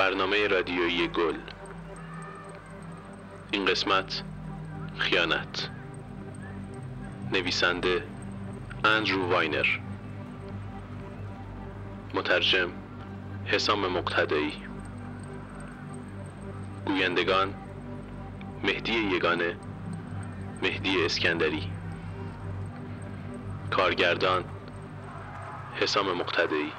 برنامه رادیویی گل. این قسمت خیانت. نویسنده اندرو واینر. مترجم حسام مقتدایی گویندگان مهدی یگانه مهدی اسکندری. کارگردان حسام مقتدایی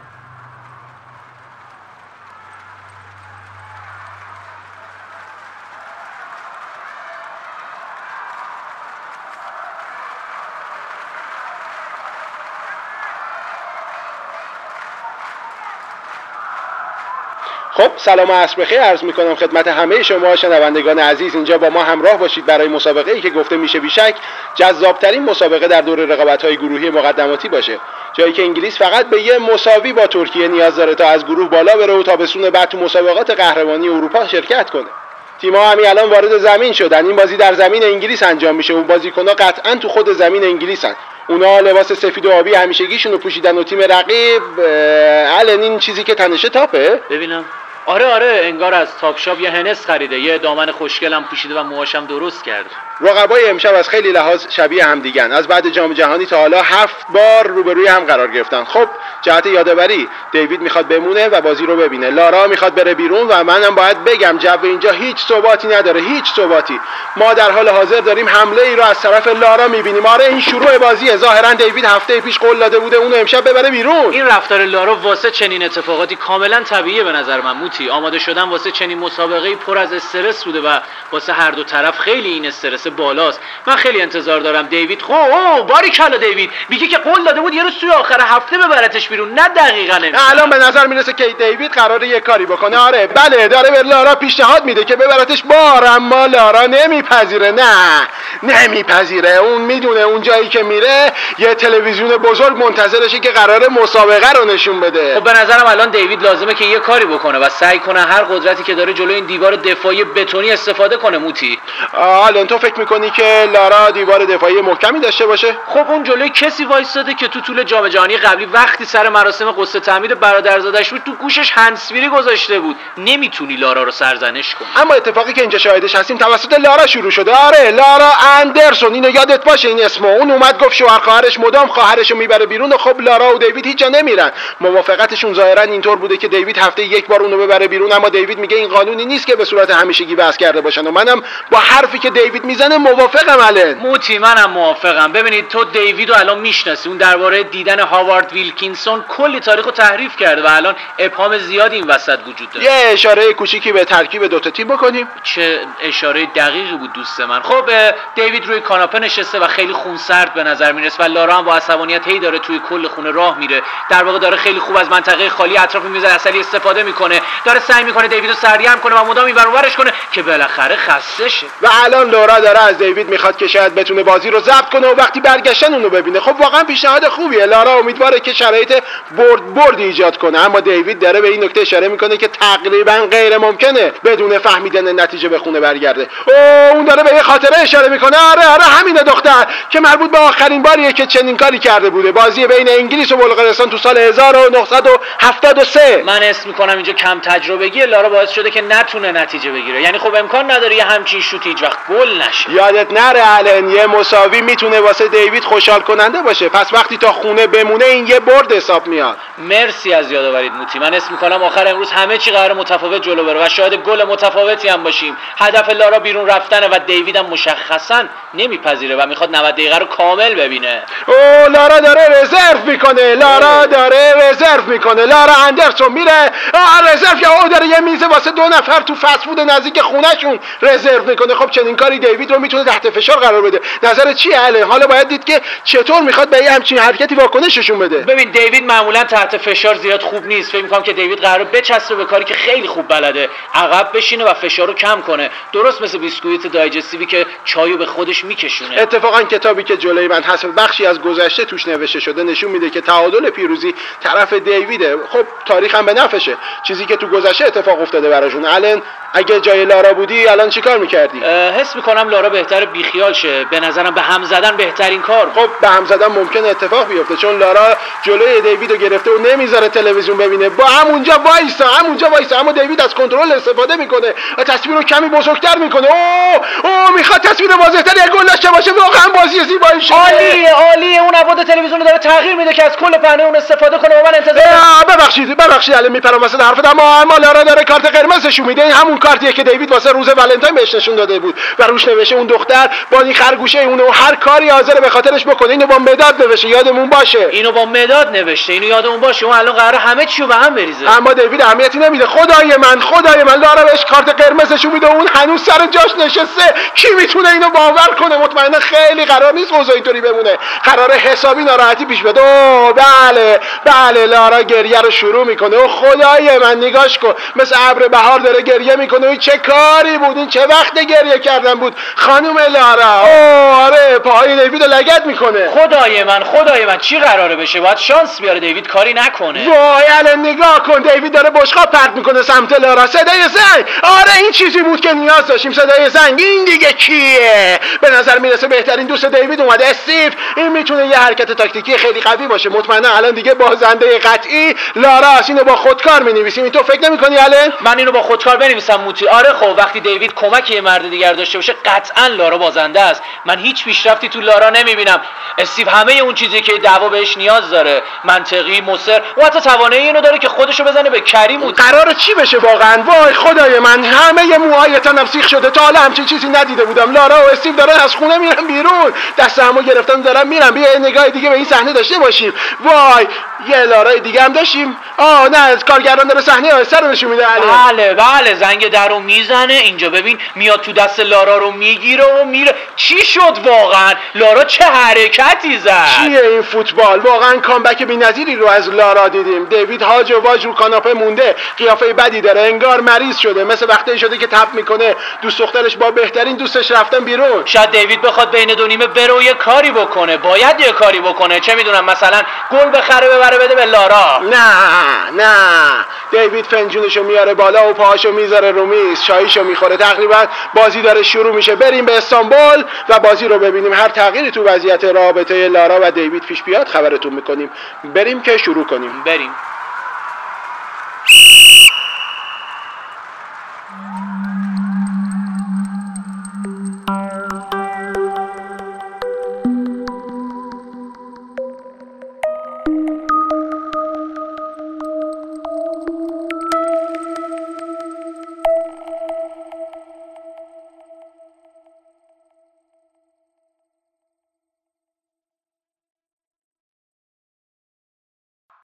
خب سلام و عصر بخیر عرض می کنم خدمت همه شما شنوندگان عزیز. اینجا با ما همراه باشید برای مسابقه ای که گفته میشه بیشک جذابترین مسابقه در دور رقابت های گروهی مقدماتی باشه. جایی که انگلیس فقط به یه مساوی با ترکیه نیاز داره تا از گروه بالا بره و تابستون بعد تو مسابقات قهرمانی اروپا شرکت کنه. تیم‌ها همین الان وارد زمین شدن. این بازی در زمین انگلیس انجام میشه. و بازیکن‌ها قطعا تو خود زمین انگلیسن. اونا لباس سفید و آبی همیشگیشون رو پوشیدن و تیم رقیب الان این چیزی که تنشه تاپه. ببینم. آره آره انگار از تاپ شاپ یه هنس خریده. یه دامن خوشگلم پوشیده و موهاشم درست کرد. رقبای امشب از خیلی لحاظ شبیه هم دیگن از بعد جام جهانی تا حالا هفت بار روبروی هم قرار گرفتن. خب جهت یادآوری. دیوید می‌خواد بمونه و بازی رو ببینه. لارا می‌خواد بره بیرون و منم باید بگم جو اینجا هیچ ثباتی نداره. هیچ ثباتی. ما در حال حاضر داریم حمله ای رو از طرف لارا می‌بینیم. آره این شروع بازیه ظاهرا دیوید هفته پیش قول داده بوده اونو امشب ببره بیرون. این رفتار لارا واسه چنین اتفاقاتی کاملا طبیعیه به نظر من. موتی آماده شدن واسه چنین مسابقه پر از استرس بوده و واسه هر دو طرف خیلی این استرس بالاست. من خیلی انتظار دارم دیوید. خب اوه باری کلا دیوید. میگه که قول داده بود یه روز توی آخر هفته ببرتش بیرون. نه دقیقا. الان به نظر می‌رسه که دیوید قراره یه کاری بکنه. آره بله داره به لارا پیشنهاد میده که ببرتش بار اما لارا نمیپذیره. نه نمیپذیره. اون می‌دونه اون جایی که میره یه تلویزیون بزرگ منتظرشه که قراره مسابقه رو نشون بده. خب به نظرم الان دیوید لازمه که یه کاری بکنه و سعی کنه هر قدرتی که داره جلوی این دیوار دفاعی بتونی استفاده کنه موتی. الان تو فکر می‌کنی که لارا دیوار دفاعی محکمی داشته باشه؟ خب اون جلوی کسی وایستاده که تو طول جام جهانی قبلی وقتی سر مراسم قصه تعمیر برادرزادش بود تو گوشش هنسفیری گذاشته بود. نمی‌تونی لارا رو سرزنش کنی. اما اتفاقی که اینجا شاهدش هستیم توسط لارا شروع شده. آره لارا اندرسون اینو یادت باشه این اسمو. اون اومد گفت شوهر خواهرش مدام خواهرشو می‌بره بیرون و خب لارا و دیوید هیچ جا نمیرن. موافقتشون ظاهرا اینطور بوده که دیوید هفته یک بار اونو ببره بیرون اما دیوید میگه این قانونی نیست که به صورت همیشگی بحث کرده باشن. و منم با حرفی که دیوید می‌زنه موافقم الان. موتی منم موافقم. ببینید تو دیوید رو الان می‌شناسی. اون درباره دیدن هاوارد ویلکینسون کلی تاریخ رو تحریف کرده و الان ابهام زیادی این وسط وجود داره. یه اشاره کوچیکی به ترکیب دوتا تیم بکنیم. چه اشاره دقیقی بود دوست من. خب دیوید روی کاناپه نشسته و خیلی خونسرد به نظر می‌رسه و لارا هم با عصبانیت هی داره توی کل خونه راه میره. در واقع داره خیلی خوب از منطقه خالی اطراف میز اصلی استفاده می‌کنه. داره سعی می‌کنه دیوید رو سرگرم کنه و مدام این کنه که بالاخره خسته شه. و الان لورا داره از دیوید می‌خواد که شاید بتونه بازی رو ضبط کنه و وقتی برگشتن اونو ببینه. خب واقعا پیشنهاد خوبیه. لارا امیدواره که شرایط برد برد ایجاد کنه. اما دیوید داره به این نکته اشاره می‌کنه که تقریبا غیر ممکنه بدون فهمیدن نتیجه به خونه برگرده. او اون داره به یه خاطره اشاره می‌کنه. آره آره همین دختر که مربوط به آخرین باریه که چنین کاری کرده بوده. بازی بین انگلیس و بلغارستان تو سال 1973 من اسم می‌کنم اینجا کم تجربگی لارا باعث شده که نتونه نتیجه بگیره. یعنی خب امکان نداره یه همچین شوت هیچ وقت گل نشه. یادت نره الان یه مساوی می‌تونه واسه دیوید خوشحال کننده باشه. پس وقتی تا خونه بمونه این یه برد حساب میاد. مرسی از یادآوریت موتی. من اسم می‌کنم آخر امروز همه چی قرار متفاوت جلو بره و شاید گل متفاوتی هم باشیم. هدف لارا بیرون رفتنه و دیوید هم مشخصا نمیپذیره و می‌خواد 90 دقیقه رو کامل ببینه. او لارا داره رزرو می‌کنه. لارا داره رزرو می‌کنه. لارا اندرسون میره. رزرو او داره یه میزه واسه دو نفر تو فسفود نزدیک خونهشون رزرو می‌کنه. خب چنین کاری دیوید رو می‌تونه تحت فشار قرار بده. نظر چی اله؟ حالا باید دید که چطور می‌خواد به یه همچین حرکتی واکنششون بده. ببین دیوید معمولا تحت فشار زیاد خوب نیست. فکر می‌کنم که دیوید قرار بچسبه به کاری که خیلی خوب بلده. عقب بشینه و فشار رو کم کنه. درست مثل بیسکویت دایجستیوی که چایو به خودش میکشونه. اتفاقا کتابی که جلوی من هست بخشی از گذشته توش نوشته شده نشون میده که تعادل پیروزی طرف دیویده. خب تاریخ هم به نفشه چیزی که تو گذشته اتفاق افتاده براشون. الان اگه جای لارا بودی الان چیکار می‌کردی؟ حس می‌کنم لارا بهتر بیخیال شه. به نظرم به هم زدن بهترین کار خب به هم زدن ممکن اتفاق بیفته چون لارا جلوی دیوید رو گرفته و نمی‌ذاره تلویزیون ببینه. با همونجا وایسا همونجا وایسا. اما دیوید از کنترل استفاده می‌کنه و تصویر رو کمی بزرگتر می‌کنه. اوه اوه می‌خواد تصویر واضحتر یک گل داشته باشه. واقعا بازی زیبایی شده. عالیه عالیه. اون ابعاد تلویزیون رو داره تغییر میده که از کل پهنه اون استفاده کنه. و من انتظار ببخشید ببخشید الان میپرم واسه حرفت اما اما لارا داره کارت قرمزشو میده. این همون کارتیه که دیوید واسه روز ولنتاین بهش نشون داده بود و روش نوشته اون دختر با این خرگوشه اونو هر کاری حاضر به خاطرش بکنه اینو با مداد نوشته یادمون باشه. اینو با مداد نوشته اینو یادمون باشه اون الان قراره همه چیو به هم بریزه. اما دیوید اهمیتی نمیده. خدای من خدای من لارا بهش کارت قرمزشو میده اون هنوز سر جاش نشسته. کی می‌تونه اینو باور کنه؟ مطمئنا خیلی قرار نیست اوضاع اینطوری بمونه. قرار حسابی ناراحتی پیش بیاد اوه بله بله لارا گریه رو شروع می‌کنه. و خدای من نگاش کن. مثل ابر بهار داره گریه می‌کنه. و چه کاری بود؟ این چه وقت گریه کردن بود؟ خانم لارا. آره پاهای دیوید لگد می‌کنه. خدای من خدای من چی قراره بشه؟ باید شانس بیاره دیوید کاری نکنه. وای الان نگاه کن دیوید داره بشقاب پرت می‌کنه سمت لارا. صدای زنگ. آره این چیزی بود که نیاز داشتیم. صدای زنگ. این دیگه کیه؟ به نظر می‌رسه بهترین دوست دیوید اومده. استیو این می‌تونه یه حرکت تاکتیکی خیلی قوی باشه. مطمئنا الان دیگه بازنده قطعی لاراست اینو با خودکار می‌نویسیم. این تو فکر نمی‌کنی الان؟ من اینو با خودکار بنویسم. موتی. آره خب وقتی دیوید کمک یه مرد دیگر داشته باشه قطعا لارا بازنده است. من هیچ پیشرفتی تو لارا نمی‌بینم. استیو همه اون چیزی که دعوا بهش نیاز داره. منطقی مصر. و حتی توانایی اینو داره که خودشو بزنه به کریم. موتی قرار چی بشه واقعا؟ وای خدای من همه موهای تنم سیخ شده. تا حالا همچین چیزی ندیده بودم. لارا و استیو دارن از خونه میرن بیرون. دست همو گرفتن دارن میرن. بیا یه نگاه دیگه به این صحنه داشته باشیم. وای یه لارای دیگه هم داشتیم. آه نه کارگردان داره صحنه رو نشون میده. بله بله زنگ در رو می‌زنه اینجا ببین میاد تو دست لارا رو می‌گیره و میره. چی شد واقعا؟ لارا چه حرکتی زد؟ چیه این فوتبال؟ واقعا کامبک بی‌نظیری رو از لارا دیدیم. دیوید هاج و واج رو کاناپه مونده. قیافه بدی داره. انگار مریض شده. مثل وقتی شده که تپ می‌کنه. دوست دخترش با بهترین دوستش رفتن بیرون. شاید دیوید بخواد بین دو نیمه بره و یه کاری بکنه. باید یه کاری بکنه. چه می‌دونم مثلا گل بخره ببره بده به لارا. نه نه. دیوید فنجونشو میاره بالا و پاهاشو می‌ذاره میز چاییشو می‌خوره. تقریبا بازی داره شروع میشه. بریم به استانبول و بازی رو ببینیم. هر تغییری تو وضعیت رابطه لارا و دیوید پیش بیاد خبرتون می‌کنیم. بریم که شروع کنیم. بریم.